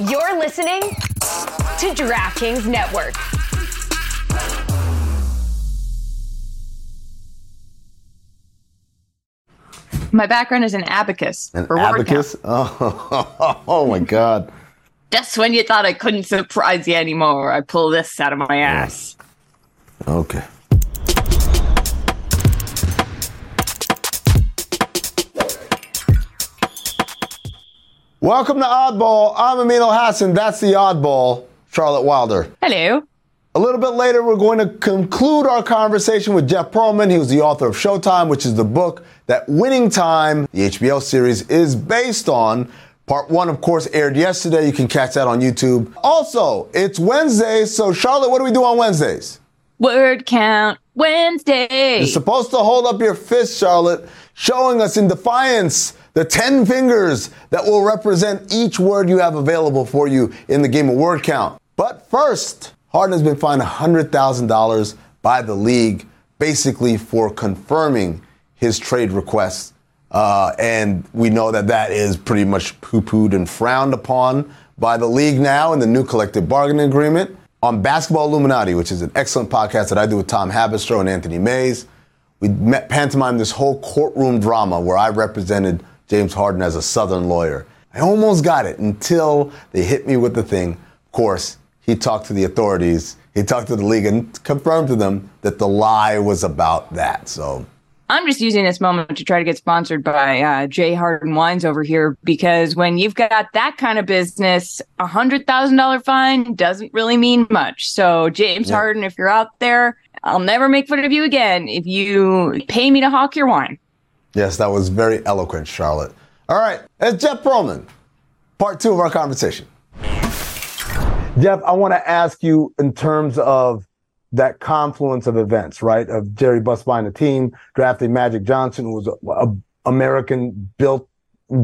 You're listening to DraftKings Network. My background is an abacus. An for word abacus? count. Oh, oh my God. Just when you thought I couldn't surprise you anymore, I pull this out of my ass. Okay. Welcome to Oddball. I'm Amin Elhassan. That's the Oddball, Charlotte Wilder. Hello. A little bit later, we're going to conclude our conversation with Jeff Pearlman. He was the author of Showtime, which is the book that Winning Time, the HBO series, is based on. Part one, of course, aired yesterday. You can catch that on YouTube. Also, it's Wednesday, so Charlotte, what do we do on Wednesdays? Word count Wednesday. You're supposed to hold up your fist, Charlotte, showing us in defiance the 10 fingers that will represent each word you have available for you in the game of word count. But first, Harden has been fined $100,000 by the league, basically for confirming his trade request. Uh, and we know that that is pretty much poo pooed and frowned upon by the league now in the new collective bargaining agreement. On Basketball Illuminati, which is an excellent podcast that I do with Tom Haberstroh and Anthony Mays, we met pantomime this whole courtroom drama where I represented James Harden as a Southern lawyer. I almost got it until they hit me with the thing. Of course, he talked to the authorities, he talked to the league, and confirmed to them that the lie was about that. So I'm just using this moment to try to get sponsored by uh, Jay Harden Wines over here because when you've got that kind of business, a hundred thousand dollar fine doesn't really mean much. So James Yeah. Harden, if you're out there, I'll never make fun of you again if you pay me to hawk your wine. Yes, that was very eloquent, Charlotte. All right, it's Jeff Pearlman, part two of our conversation. Jeff, I want to ask you in terms of that confluence of events, right? Of Jerry Buss buying the team, drafting Magic Johnson, who was a, a American built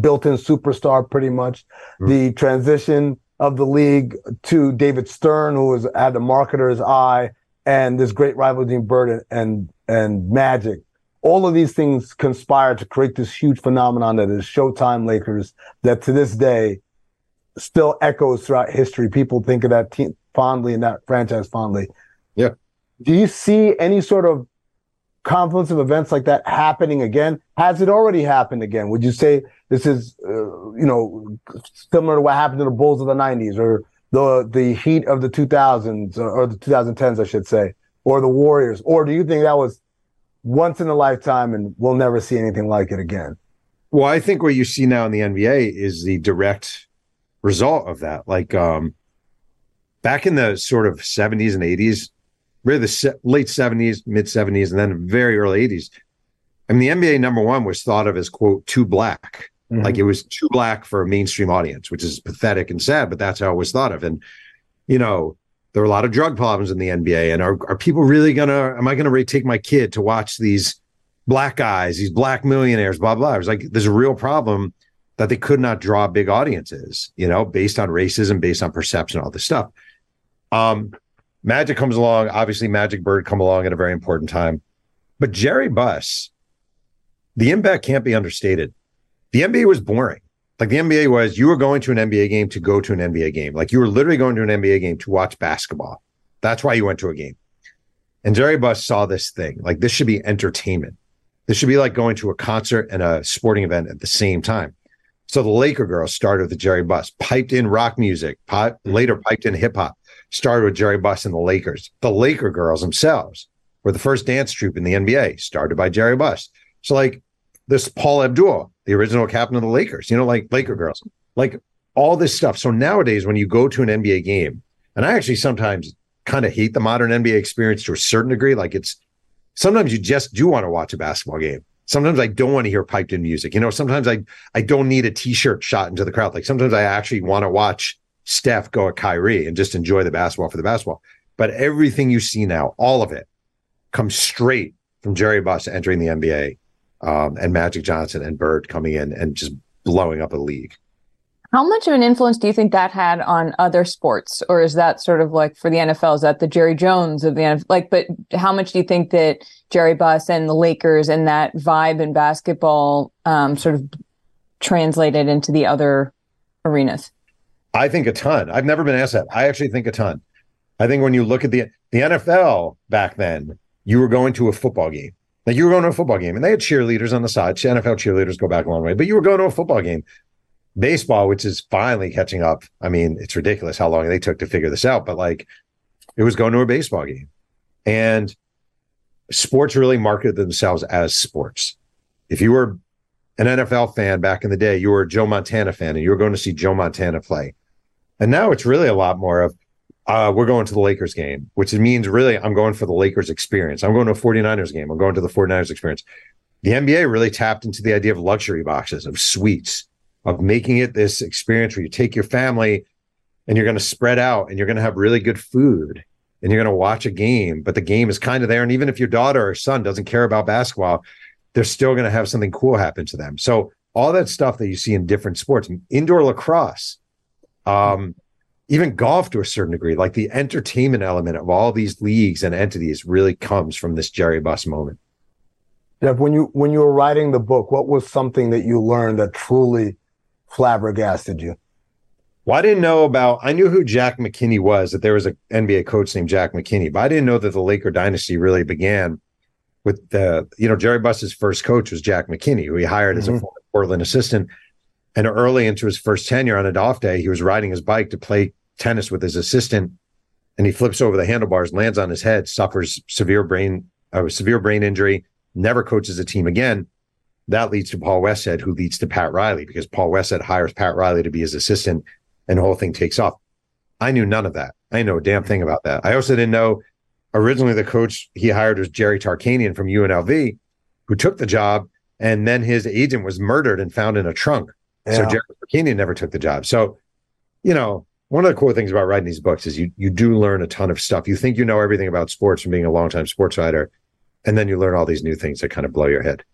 built-in superstar, pretty much. Mm-hmm. The transition of the league to David Stern, who was had the marketer's eye, and this great rivalry between Bird and, and and Magic. All of these things conspire to create this huge phenomenon that is Showtime Lakers. That to this day still echoes throughout history. People think of that team fondly and that franchise fondly. Yeah. Do you see any sort of confluence of events like that happening again? Has it already happened again? Would you say this is, uh, you know, similar to what happened to the Bulls of the '90s or the the Heat of the 2000s or, or the 2010s, I should say, or the Warriors? Or do you think that was once in a lifetime and we'll never see anything like it again? Well, I think what you see now in the NBA is the direct result of that. Like um back in the sort of 70s and 80s, really the se- late 70s, mid 70s, and then very early 80s. I mean, the NBA number one was thought of as quote too black. Like it was too black for a mainstream audience, which is pathetic and sad, but that's how it was thought of. And you know, there are a lot of drug problems in the NBA, and are are people really gonna? Am I gonna take my kid to watch these black guys, these black millionaires, blah blah? It was like there's a real problem that they could not draw big audiences, you know, based on racism, based on perception, all this stuff. Um, Magic comes along, obviously Magic Bird come along at a very important time. But Jerry Buss, the impact can't be understated. The NBA was boring. Like the NBA was, you were going to an NBA game to go to an NBA game. Like you were literally going to an NBA game to watch basketball. That's why you went to a game. And Jerry Buss saw this thing. Like this should be entertainment. This should be like going to a concert and a sporting event at the same time. So the Laker girls started with Jerry Buss, piped in rock music, pi- mm-hmm. later piped in hip hop, started with Jerry Buss and the Lakers. The Laker girls themselves were the first dance troupe in the NBA, started by Jerry Buss. So like this Paula Abdul, the original captain of the Lakers, you know, like Laker girls, like all this stuff. So nowadays, when you go to an NBA game, and I actually sometimes kind of hate the modern NBA experience to a certain degree, like it's sometimes you just do want to watch a basketball game. Sometimes I don't want to hear piped in music. You know, sometimes I I don't need a t-shirt shot into the crowd. Like sometimes I actually want to watch Steph go at Kyrie and just enjoy the basketball for the basketball. But everything you see now, all of it, comes straight from Jerry Buss entering the NBA um, and Magic Johnson and Bird coming in and just blowing up a league. How much of an influence do you think that had on other sports, or is that sort of like for the NFL? Is that the Jerry Jones of the NFL? Like, but how much do you think that Jerry Buss and the Lakers and that vibe in basketball um, sort of translated into the other arenas? I think a ton. I've never been asked that. I actually think a ton. I think when you look at the the NFL back then, you were going to a football game. Like you were going to a football game, and they had cheerleaders on the side. NFL cheerleaders go back a long way, but you were going to a football game. Baseball, which is finally catching up. I mean, it's ridiculous how long they took to figure this out, but like it was going to a baseball game. And sports really marketed themselves as sports. If you were an NFL fan back in the day, you were a Joe Montana fan and you were going to see Joe Montana play. And now it's really a lot more of uh, we're going to the Lakers game, which means really I'm going for the Lakers experience. I'm going to a 49ers game. I'm going to the 49ers experience. The NBA really tapped into the idea of luxury boxes, of suites, of making it this experience where you take your family and you're going to spread out and you're going to have really good food and you're going to watch a game, but the game is kind of there. And even if your daughter or son doesn't care about basketball, they're still going to have something cool happen to them. So all that stuff that you see in different sports, indoor lacrosse, um, even golf to a certain degree, like the entertainment element of all these leagues and entities really comes from this Jerry Buss moment. Jeff, when you when you were writing the book, what was something that you learned that truly flabbergasted you? Well, I didn't know about. I knew who Jack McKinney was. That there was an NBA coach named Jack McKinney, but I didn't know that the Laker dynasty really began with the. You know, Jerry Buss's first coach was Jack McKinney, who he hired mm-hmm. as a former Portland assistant. And early into his first tenure on a off day, he was riding his bike to play tennis with his assistant, and he flips over the handlebars, lands on his head, suffers severe brain a uh, severe brain injury, never coaches a team again. That leads to Paul Westhead, who leads to Pat Riley, because Paul Westhead hires Pat Riley to be his assistant, and the whole thing takes off. I knew none of that. I didn't know a damn thing about that. I also didn't know originally the coach he hired was Jerry Tarkanian from UNLV, who took the job, and then his agent was murdered and found in a trunk. Yeah. So Jerry Tarkanian never took the job. So, you know, one of the cool things about writing these books is you you do learn a ton of stuff. You think you know everything about sports from being a longtime sports writer, and then you learn all these new things that kind of blow your head.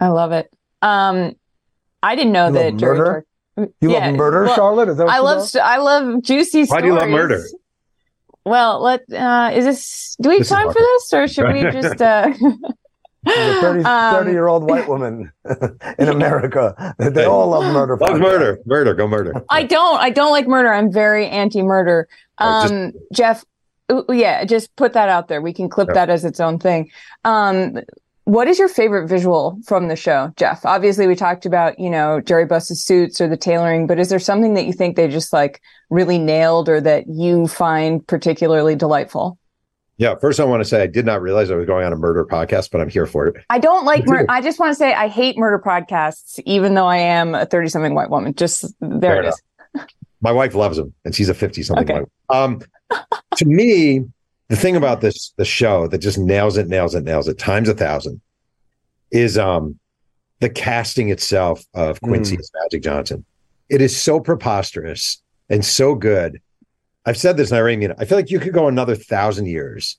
I love it. Um, I didn't know you that murder. you yeah, love murder, well, Charlotte? Is that I love st- I love juicy. Why stories. do you love murder? Well, let uh, is this? Do we have time for this, or should we just? Uh, a 30, um, 30 year old white woman in America. They all love murder. Love murder. Murder. Go murder. I don't. I don't like murder. I'm very anti murder. Um, just, Jeff, yeah, just put that out there. We can clip yeah. that as its own thing. Um, what is your favorite visual from the show, Jeff? Obviously, we talked about, you know, Jerry Buss's suits or the tailoring, but is there something that you think they just like really nailed or that you find particularly delightful? Yeah, first I want to say I did not realize I was going on a murder podcast, but I'm here for it. I don't like mur- I just want to say I hate murder podcasts, even though I am a 30 something white woman. Just there Fair it enough. is. My wife loves them, and she's a 50 something okay. white. Um, to me, the thing about this the show that just nails it, nails it, nails it times a thousand is um the casting itself of Quincy mm. as Magic Johnson. It is so preposterous and so good I've said this, and I I feel like you could go another thousand years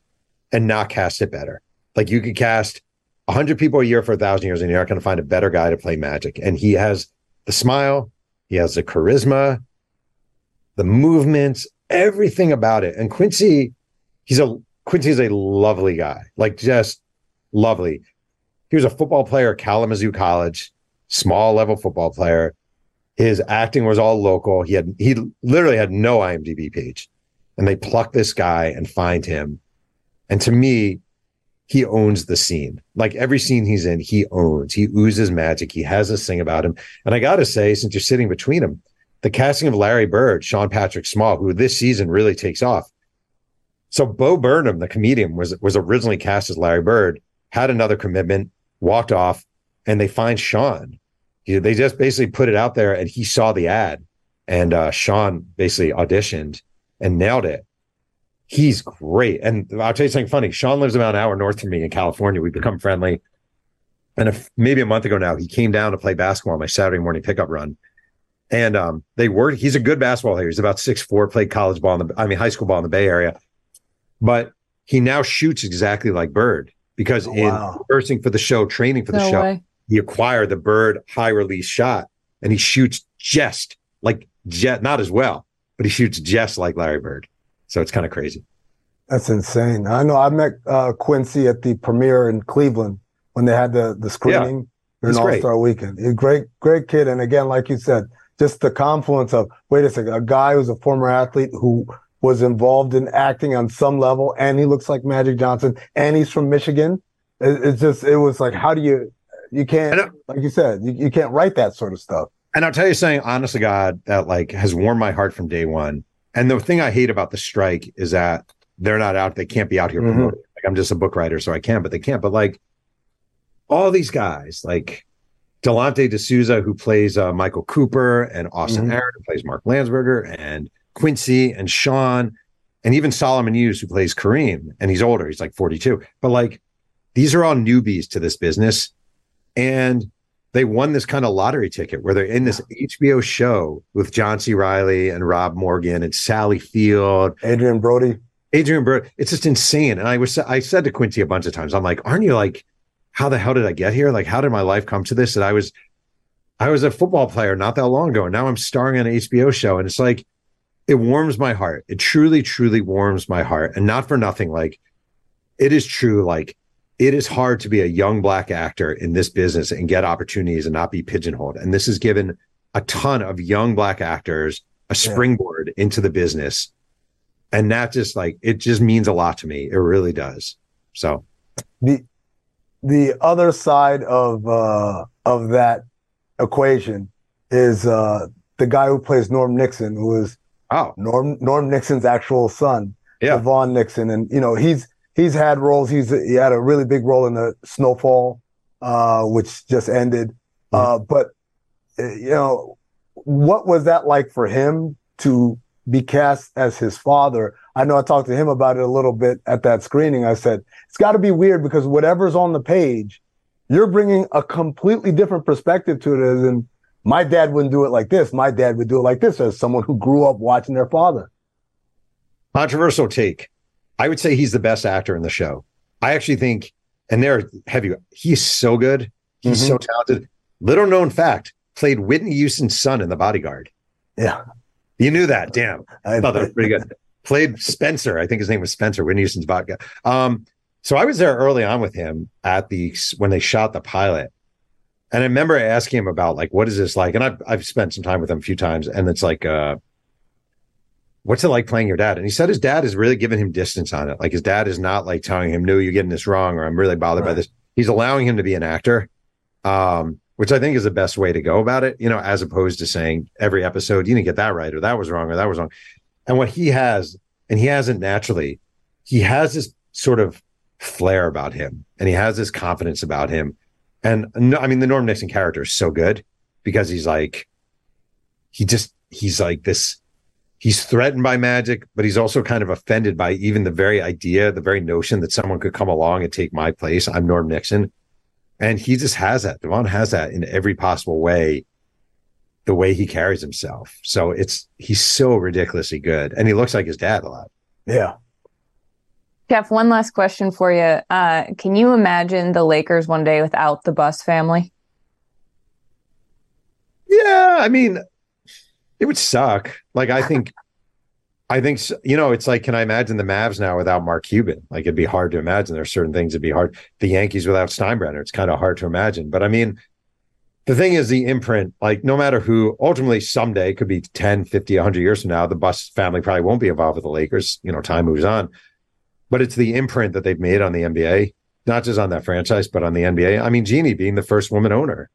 and not cast it better. Like you could cast hundred people a year for a thousand years, and you're not going to find a better guy to play Magic. And he has the smile, he has the charisma, the movements, everything about it. And Quincy, he's a Quincy is a lovely guy, like just lovely. He was a football player at Kalamazoo College, small level football player. His acting was all local. He had he literally had no IMDb page, and they pluck this guy and find him. And to me, he owns the scene. Like every scene he's in, he owns. He oozes magic. He has this thing about him. And I got to say, since you're sitting between them, the casting of Larry Bird, Sean Patrick Small, who this season really takes off. So Bo Burnham, the comedian, was was originally cast as Larry Bird, had another commitment, walked off, and they find Sean, he, they just basically put it out there and he saw the ad and uh, Sean basically auditioned and nailed it. He's great. And I'll tell you something funny. Sean lives about an hour north from me in California. We've become friendly. And if, maybe a month ago now, he came down to play basketball on my Saturday morning pickup run. And um, they were, he's a good basketball player. He's about six four, played college ball in the, I mean, high school ball in the Bay Area. But he now shoots exactly like Bird because oh, wow. in rehearsing for the show, training for the no show, way he acquired the bird high release shot and he shoots just like jet, not as well, but he shoots just like Larry Bird. So it's kind of crazy. That's insane. I know I met uh, Quincy at the premiere in Cleveland when they had the the screening. Yeah, an All Star Weekend. A great, great kid, and again, like you said, just the confluence of wait a second, a guy who's a former athlete who was involved in acting on some level, and he looks like Magic Johnson, and he's from Michigan. It, it's just it was like, how do you you can't like you said, you, you can't write that sort of stuff. And I'll tell you something, honest to God, that like has warmed my heart from day one. And the thing I hate about the strike is that they're not out, they can't be out here Mhm. promoting. Like I'm just a book writer, so I can, but they can't. But like all these guys, like Delante Desouza, who plays uh, Michael Cooper, and Austin Mhm. Aaron, who plays Mark Landsberger, and Quincy and Sean, and even Solomon Hughes, who plays Kareem, and he's older, he's like 42. But like these are all newbies to this business. And they won this kind of lottery ticket where they're in this HBO show with John C. Reilly and Rob Morgan and Sally Field, Adrien Brody. Adrien Brody. It's just insane. And I was I said to Quincy a bunch of times, I'm like, aren't you like, how the hell did I get here? Like, how did my life come to this? That I was I was a football player not that long ago, and now I'm starring on an HBO show. And it's like it warms my heart. It truly, truly warms my heart. And not for nothing, like it is true, like it is hard to be a young black actor in this business and get opportunities and not be pigeonholed. And this has given a ton of young black actors a Yeah. springboard into the business. And that just like it just means a lot to me. It really does. So the the other side of uh of that equation is uh the guy who plays Norm Nixon, who is oh Norm Norm Nixon's actual son, Yeah. DeVaughn Nixon, and you know he's he's had roles. He's he had a really big role in the Snowfall, uh, which just ended. Uh, but uh, you know, what was that like for him to be cast as his father? I know I talked to him about it a little bit at that screening. I said it's got to be weird because whatever's on the page, you're bringing a completely different perspective to it. And my dad wouldn't do it like this. My dad would do it like this as someone who grew up watching their father. controversial take. I would say he's the best actor in the show. I actually think, and there have you, he's so good. He's Mhm. so talented. Little known fact, played Whitney Houston's son in The Bodyguard. Yeah. You knew that, damn. I, I thought that was pretty good. Played Spencer. I think his name was Spencer, Whitney Houston's vodka. Um, so I was there early on with him at the when they shot the pilot. And I remember asking him about like what is this like? And I've I've spent some time with him a few times, and it's like uh what's it like playing your dad? And he said his dad is really giving him distance on it. Like his dad is not like telling him, No, you're getting this wrong, or I'm really bothered by this. He's allowing him to be an actor. Um, which I think is the best way to go about it, you know, as opposed to saying every episode, you didn't get that right, or that was wrong, or that was wrong. And what he has, and he hasn't naturally, he has this sort of flair about him and he has this confidence about him. And no, I mean, the Norm Nixon character is so good because he's like, he just, he's like this, he's threatened by magic, but he's also kind of offended by even the very idea, the very notion that someone could come along and take my place. I'm Norm Nixon. And he just has that. DeVaughn has that in every possible way, the way he carries himself. So it's, he's so ridiculously good. And he looks like his dad a lot. yeah. Jeff, one last question for you. Uh, can you imagine the Lakers one day without the Buss family? Yeah, I mean, it would suck. Like I think, I think you know, it's like, can I imagine the Mavs now without Mark Cuban? Like it'd be hard to imagine. There's certain things that'd be hard. The Yankees without Steinbrenner, it's kind of hard to imagine. But I mean, the thing is the imprint. Like no matter who, ultimately someday it could be 10, 50, 100 years from now, the Buss family probably won't be involved with the Lakers. You know, time moves on. But it's the imprint that they've made on the NBA, not just on that franchise, but on the NBA. I mean, Jeannie being the first woman owner.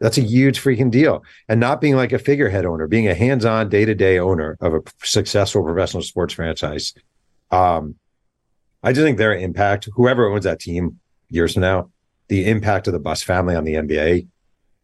That's a huge freaking deal. And not being like a figurehead owner, being a hands-on day-to-day owner of a successful professional sports franchise. Um, I just think their impact, whoever owns that team years from now, the impact of the Buss family on the NBA,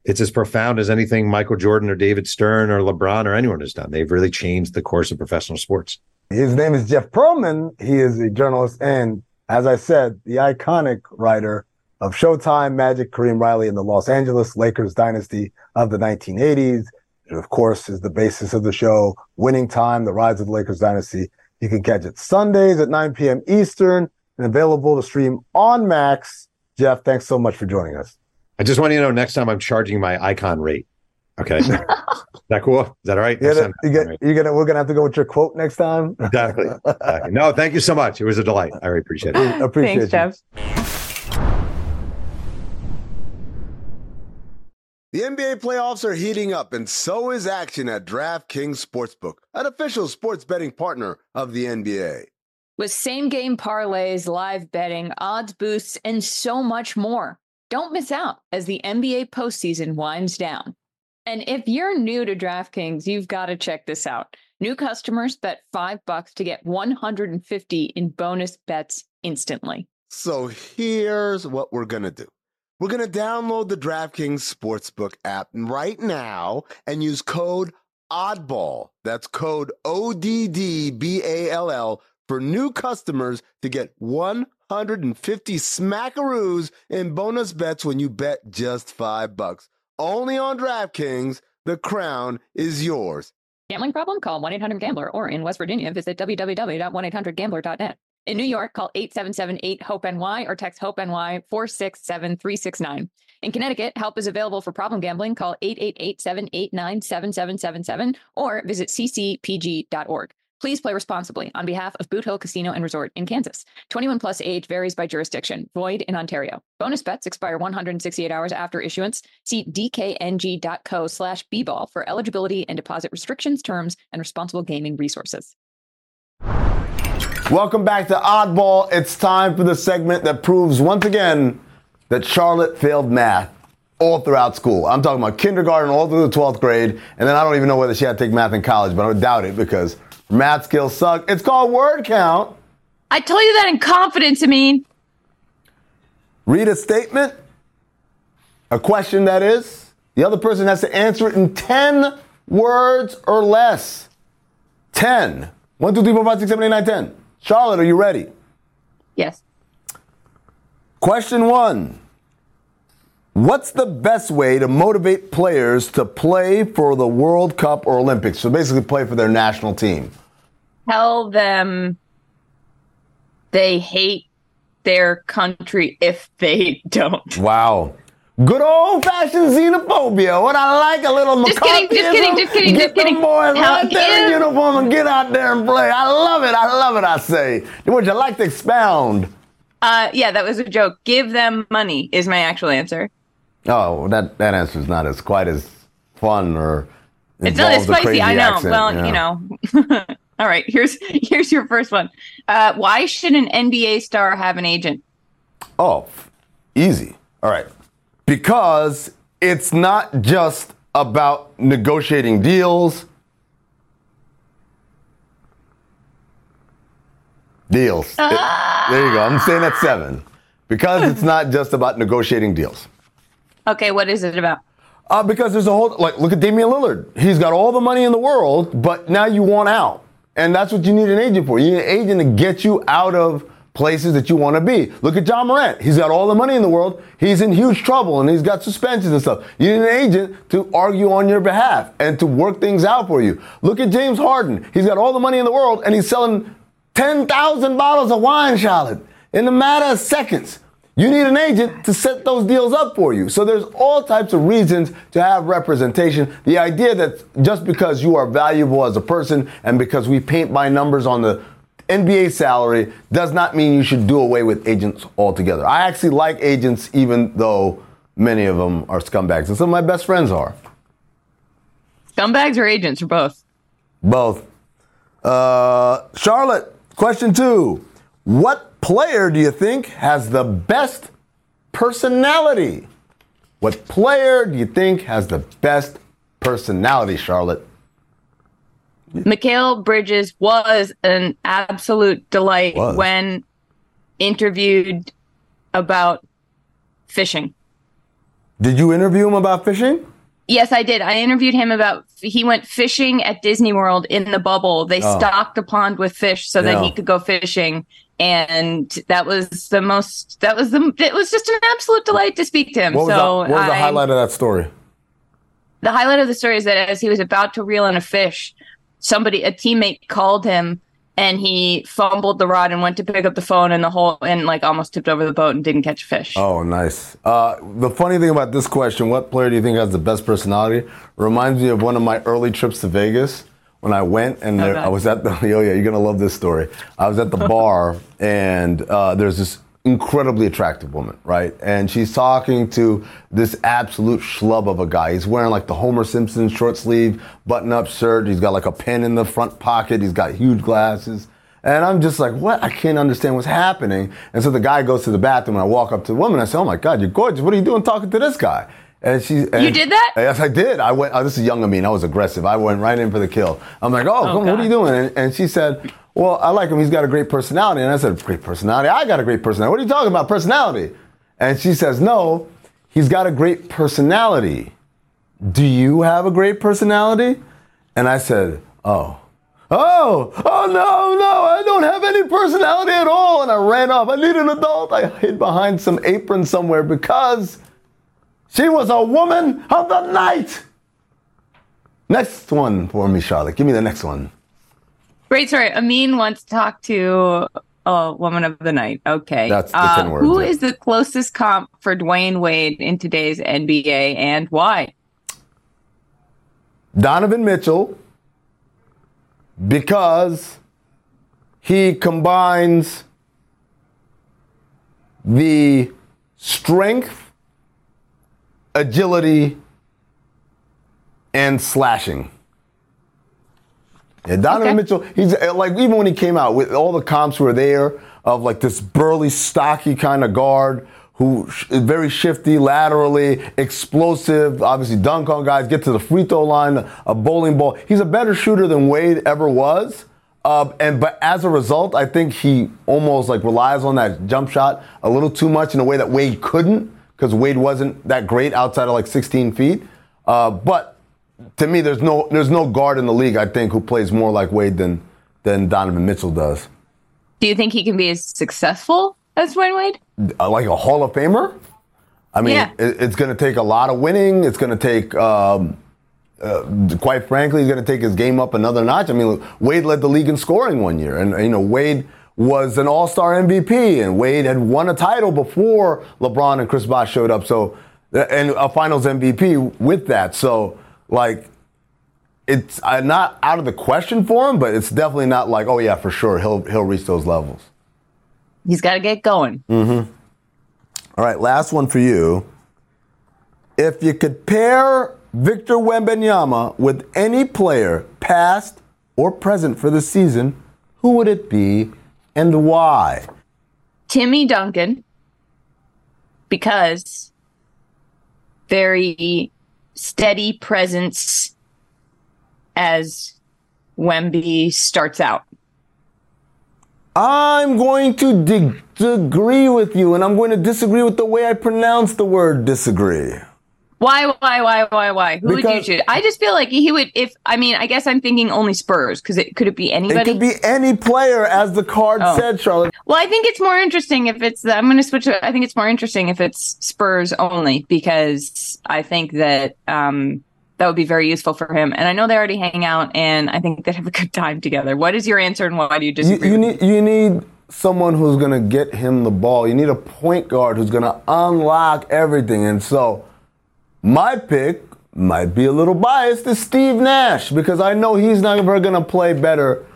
it's as profound as anything Michael Jordan or David Stern or LeBron or anyone has done. They've really changed the course of professional sports. His name is Jeff Pearlman. He is a journalist and, as I said, the iconic writer of Showtime, Magic, Kareem Riley, and the Los Angeles Lakers dynasty of the 1980s. It, of course, is the basis of the show, Winning Time, The Rise of the Lakers Dynasty. You can catch it Sundays at 9 p.m. Eastern and available to stream on Max. Jeff, thanks so much for joining us. I just want you to know next time I'm charging my icon rate. Okay. is that cool? Is that all right? You Next gotta, time, you get, you're gonna, we're gonna have to go with your quote next time. Exactly. exactly. No, thank you so much. It was a delight. I really appreciate it. Appreciate Thanks, you. Jeff. The NBA playoffs are heating up, and so is action at DraftKings Sportsbook, an official sports betting partner of the NBA. With same game parlays, live betting, odds boosts, and so much more. Don't miss out as the NBA postseason winds down. And if you're new to DraftKings, you've got to check this out. New customers bet five bucks to get 150 in bonus bets instantly. So here's what we're going to do. We're going to download the DraftKings Sportsbook app right now and use code ODDBALL. That's code O D D B A L L for new customers to get 150 smackaroos in bonus bets when you bet just 5 bucks. Only on DraftKings, the crown is yours. Gambling problem? Call 1-800-GAMBLER or in West Virginia, visit www.1800gambler.net. In New York, call 877-8-HOPE-NY or text HOPE-NY 467-369. In Connecticut, help is available for problem gambling. Call 888-789-7777 or visit ccpg.org. Please play responsibly on behalf of Boot Hill Casino and Resort in Kansas. 21 plus age varies by jurisdiction. Void in Ontario. Bonus bets expire 168 hours after issuance. See dkng.co slash bball for eligibility and deposit restrictions, terms, and responsible gaming resources. Welcome back to Oddball. It's time for the segment that proves once again that Charlotte failed math all throughout school. I'm talking about kindergarten all through the 12th grade, and then I don't even know whether she had to take math in college, but I would doubt it because math skills suck. It's called word count. I told you that in confidence, I mean. Read a statement, a question that is. The other person has to answer it in 10 words or less. 10. 1, 2, 3, 4, 5, 6, 7, 8, 9, 10. Charlotte, are you ready? Yes. Question one What's the best way to motivate players to play for the World Cup or Olympics? So basically, play for their national team. Tell them they hate their country if they don't. Wow. Good old fashioned xenophobia. What I like a little Just kidding, just kidding, just kidding, get just kidding. Boys Now, right there in uniform and get out there and play. I love it. I love it. I say. Would you like to expound? Uh, yeah, that was a joke. Give them money is my actual answer. Oh, that that answer is not as quite as fun or. It's not as spicy. I know. accent, well, yeah. you know. All right. Here's here's your first one. Uh, why should an NBA star have an agent? Oh, easy. All right. Because it's not just about negotiating deals. Deals. It- there you go. I'm saying that's seven. Because it's not just about negotiating deals. Okay, what is it about? Uh, because there's a whole like look at Damian Lillard. He's got all the money in the world, but now you want out. And that's what you need an agent for. You need an agent to get you out of places that you want to be. Look at Ja Morant. He's got all the money in the world. He's in huge trouble and he's got suspensions and stuff. You need an agent to argue on your behalf and to work things out for you. Look at James Harden. He's got all the money in the world and he's selling 10,000 bottles of wine, Charlotte, in a matter of seconds. You need an agent to set those deals up for you. So there's all types of reasons to have representation. The idea that just because you are valuable as a person and because we paint by numbers on the NBA salary does not mean you should do away with agents altogether. I actually like agents even though many of them are scumbags and some of my best friends are. Scumbags or agents or both? Both. Uh, Charlotte, question two. What player do you think has the best personality? What player do you think has the best personality, Charlotte? Mikal Bridges was an absolute delight Was. when interviewed about fishing. Did you interview him about fishing? Yes, I did. I interviewed him about he went fishing at Disney World in the bubble. They Oh. stocked the pond with fish so that he could go fishing. And that was the most that was the it was just an absolute delight to speak to him. What was, so the, what was the I- highlight of that story? the highlight of the story is that as he was about to reel in a fish, somebody a teammate called him and he fumbled the rod and went to pick up the phone and the whole and like almost tipped over the boat and didn't catch a fish. Oh, nice. Uh, the funny thing about this question, what player do you think has the best personality? Reminds me of one of my early trips to Vegas when I went and there, Okay. I was at the, oh yeah, you're going to love this story. I was at the bar and uh, there's this incredibly attractive woman, right? And she's talking to this absolute schlub of a guy. He's wearing like the Homer Simpson short sleeve button up shirt. He's got like a pen in the front pocket. He's got huge glasses. And I'm just like, what? I can't understand what's happening. And so the guy goes to the bathroom and I walk up to the woman. And I say, oh my God, you're gorgeous. What are you doing talking to this guy? And she, and, You did that? Yes, I did. I went. Oh, this is young of me, and I was aggressive. I went right in for the kill. I'm like, oh, oh come, what are you doing? And, and she said, well, I like him. He's got a great personality. And I said, great personality. I got a great personality. What are you talking about, personality? And she says, no, he's got a great personality. Do you have a great personality? And I said, oh. Oh, oh no, no, I don't have any personality at all. And I ran off. I need an adult. I hid behind some apron somewhere because she was a woman of the night. Next one for me, Charlotte. Give me the next one. Great story. Amin wants to talk to a woman of the night. Okay. That's the Uh, 10 words, Who yeah. is the closest comp for Dwyane Wade in today's NBA and why? Donovan Mitchell, because he combines the strength, agility, and slashing. Yeah, Donovan Okay. Mitchell, he's uh, like, even when he came out, with all the comps were there of like this burly, stocky kind of guard who sh- very shifty laterally, explosive, obviously dunk on guys, get to the free throw line, a bowling ball. He's a better shooter than Wade ever was. Uh, and but as a result, I think he almost like relies on that jump shot a little too much in a way that Wade couldn't, because Wade wasn't that great outside of like 16 feet. Uh, but to me, there's no there's no guard in the league I think who plays more like Wade than than Donovan Mitchell does. Do you think he can be as successful as Dwyane Wade? Uh, like a Hall of Famer. I mean, Yeah. it, it's going to take a lot of winning. It's going to take, um, uh, quite frankly, he's going to take his game up another notch. I mean, Wade led the league in scoring one year, and you know Wade was an All-Star MVP, and Wade had won a title before LeBron and Chris Bosh showed up. So, and a Finals MVP with that. So, like, it's uh, not out of the question for him, but it's definitely not like, oh yeah, for sure he'll he'll reach those levels. He's got to get going. Mm. All right, last one for you. If you could pair Victor Wembanyama with any player, past or present for the season, who would it be and why? Timmy Duncan, because very steady presence as Wemby starts out. I'm going to dig- disagree with you, and I'm going to disagree with the way I pronounce the word disagree. Why, why, why, why, why? Who would you choose? I just feel like he would, if, I mean, I guess I'm thinking only Spurs, because it could it be anybody? It could be any player, as the card Oh. said, Charlotte. Well, I think it's more interesting if it's. I'm going to switch. it. I think it's more interesting if it's Spurs only because I think that um, that would be very useful for him. And I know they already hang out, and I think they'd have a good time together. What is your answer, and why do you You, disagree? you with need you need someone who's gonna get him the ball. You need a point guard who's gonna unlock everything. And so, my pick might be a little biased is Steve Nash because I know he's never gonna play better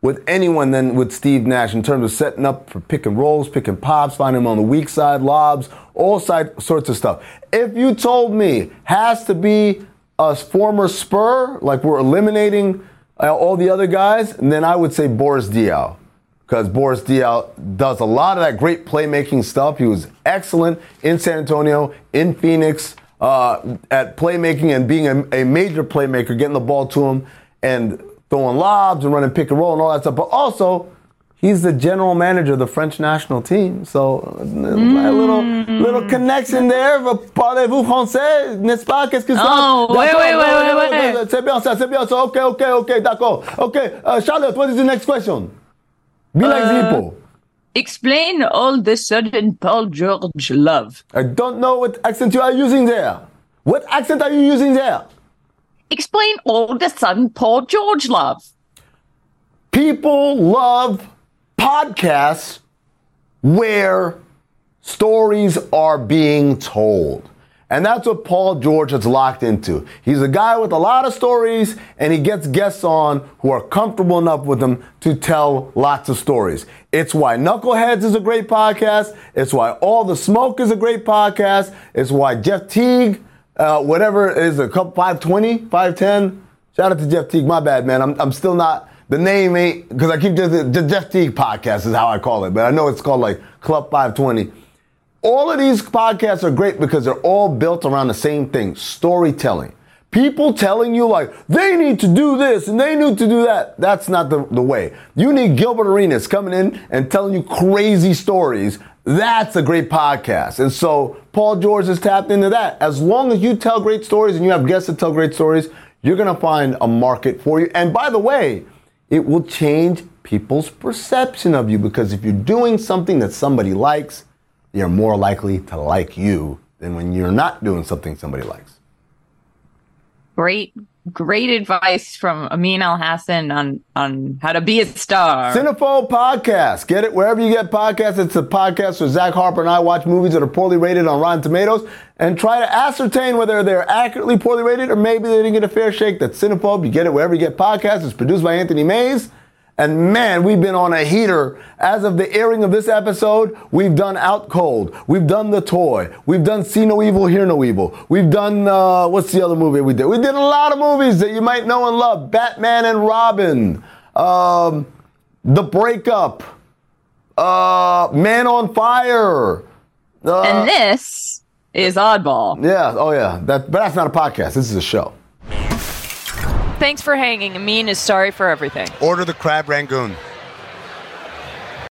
with anyone than with Steve Nash in terms of setting up for pick and rolls, pick and pops, finding him on the weak side, lobs, all side sorts of stuff. If you told me has to be a former Spur, like we're eliminating uh, all the other guys, then I would say Boris Diaw. Because Boris Diaw does a lot of that great playmaking stuff. He was excellent in San Antonio, in Phoenix, uh, at playmaking and being a, a major playmaker, getting the ball to him and throwing lobs and running pick and roll and all that stuff. But also, he's the general manager of the French national team. So uh, a little little connection there. Parlez-vous français, n'est-ce pas? Qu'est-ce que ça? Oh, wait, wait, wait, wait, wait. C'est bien ça, c'est bien ça. OK, OK, OK, d'accord. OK, uh, Charlotte, what is the next question? Be like Uh, Zippo. Explain all the sudden Paul George love. I don't know what accent you are using there. What accent are you using there? Explain all the sudden Paul George love. People love podcasts where stories are being told. And that's what Paul George has locked into. He's a guy with a lot of stories, and he gets guests on who are comfortable enough with him to tell lots of stories. It's why Knuckleheads is a great podcast. It's why All the Smoke is a great podcast. It's why Jeff Teague, uh, whatever is a couple 520, 510. Shout out to Jeff Teague. My bad, man. I'm, I'm still not. The name ain't because I keep just the Jeff Teague podcast is how I call it, but I know it's called like Club 520. All of these podcasts are great because they're all built around the same thing storytelling. People telling you, like, they need to do this and they need to do that. That's not the, the way. You need Gilbert Arenas coming in and telling you crazy stories. That's a great podcast. And so Paul George has tapped into that. As long as you tell great stories and you have guests that tell great stories, you're going to find a market for you. And by the way, it will change people's perception of you because if you're doing something that somebody likes, you're more likely to like you than when you're not doing something somebody likes. Great, great advice from Amin Elhassan on on how to be a star. Cinephobe podcast. Get it wherever you get podcasts. It's a podcast where Zach Harper and I watch movies that are poorly rated on Rotten Tomatoes and try to ascertain whether they're accurately poorly rated or maybe they didn't get a fair shake. That's Cinephobe. You get it wherever you get podcasts. It's produced by Anthony Mays. And man, we've been on a heater. As of the airing of this episode, we've done Out Cold. We've done The Toy. We've done See No Evil, Hear No Evil. We've done, uh, what's the other movie we did? We did a lot of movies that you might know and love Batman and Robin, um, The Breakup, uh, Man on Fire. Uh, and this is Oddball. Yeah, oh yeah. That, but that's not a podcast. This is a show. Thanks for hanging. Amin is sorry for everything. Order the crab rangoon.